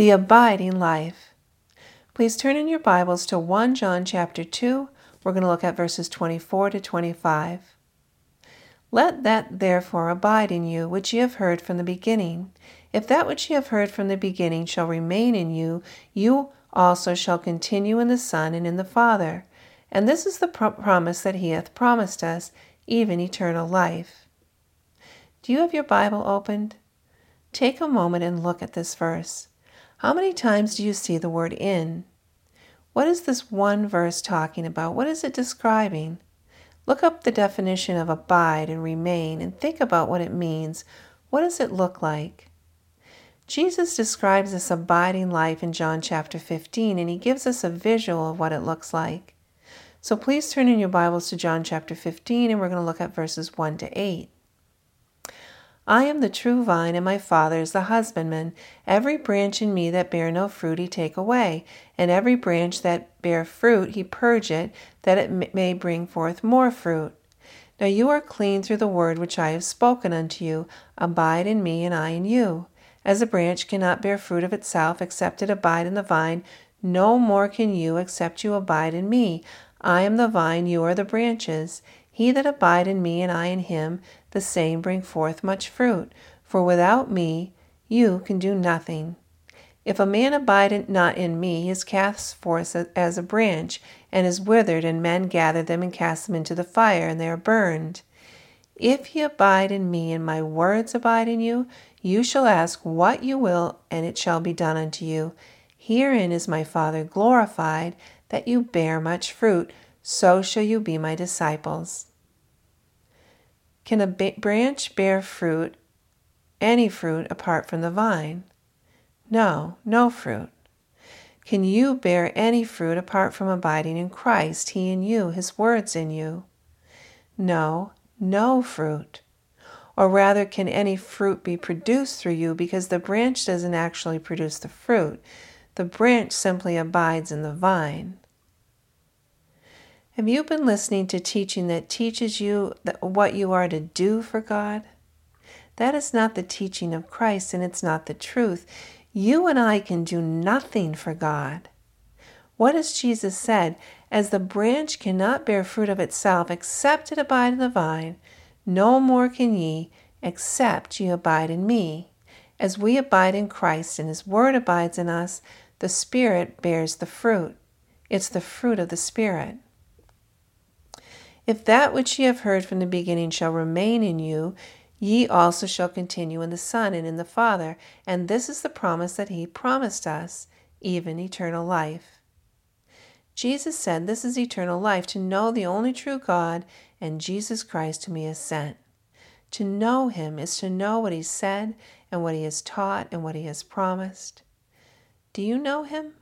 the abiding life. Please turn in your Bibles to 1 John chapter 2. We're going to look at verses 24 to 25. Let that therefore abide in you which ye have heard from the beginning. If that which ye have heard from the beginning shall remain in you, you also shall continue in the Son and in the Father. And this is the pro- promise that he hath promised us, even eternal life. Do you have your Bible opened? Take a moment and look at this verse. How many times do you see the word in? What is this one verse talking about? What is it describing? Look up the definition of abide and remain and think about what it means. What does it look like? Jesus describes this abiding life in John chapter 15 and he gives us a visual of what it looks like. So please turn in your Bibles to John chapter 15 and we're going to look at verses 1 to 8. I am the true vine, and my Father is the husbandman. Every branch in me that bear no fruit he take away, and every branch that bear fruit he purge it, that it may bring forth more fruit. Now you are clean through the word which I have spoken unto you. Abide in me, and I in you. As a branch cannot bear fruit of itself except it abide in the vine, no more can you except you abide in me. I am the vine, you are the branches. He that abide in me and I in him, the same bring forth much fruit. For without me you can do nothing. If a man abide not in me, he is cast forth as a branch, and is withered, and men gather them and cast them into the fire, and they are burned. If ye abide in me, and my words abide in you, you shall ask what you will, and it shall be done unto you. Herein is my Father glorified, that you bear much fruit, so shall you be my disciples. Can a branch bear fruit, any fruit, apart from the vine? No, no fruit. Can you bear any fruit apart from abiding in Christ, He in you, His words in you? No, no fruit. Or rather, can any fruit be produced through you because the branch doesn't actually produce the fruit? The branch simply abides in the vine. Have you been listening to teaching that teaches you what you are to do for God? That is not the teaching of Christ and it's not the truth. You and I can do nothing for God. What has Jesus said? As the branch cannot bear fruit of itself except it abide in the vine, no more can ye except ye abide in me. As we abide in Christ and his word abides in us, the Spirit bears the fruit. It's the fruit of the Spirit. If that which ye have heard from the beginning shall remain in you, ye also shall continue in the Son and in the Father. And this is the promise that he promised us, even eternal life. Jesus said, This is eternal life, to know the only true God and Jesus Christ whom he has sent. To know him is to know what he said and what he has taught and what he has promised. Do you know him?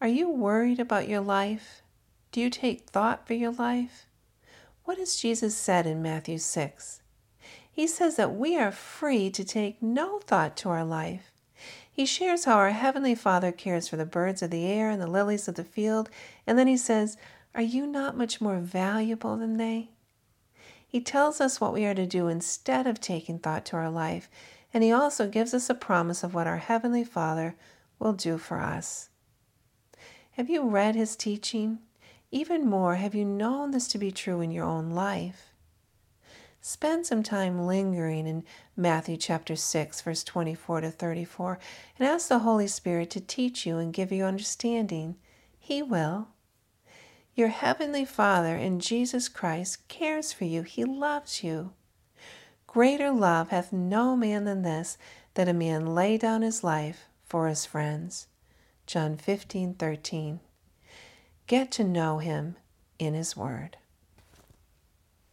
Are you worried about your life? Do you take thought for your life? What has Jesus said in Matthew 6? He says that we are free to take no thought to our life. He shares how our Heavenly Father cares for the birds of the air and the lilies of the field, and then he says, Are you not much more valuable than they? He tells us what we are to do instead of taking thought to our life, and he also gives us a promise of what our Heavenly Father will do for us. Have you read his teaching? Even more, have you known this to be true in your own life? Spend some time lingering in Matthew chapter 6, verse 24 to 34, and ask the Holy Spirit to teach you and give you understanding. He will. Your Heavenly Father in Jesus Christ cares for you, He loves you. Greater love hath no man than this, that a man lay down his life for his friends. John 15 13. Get to know Him in His Word.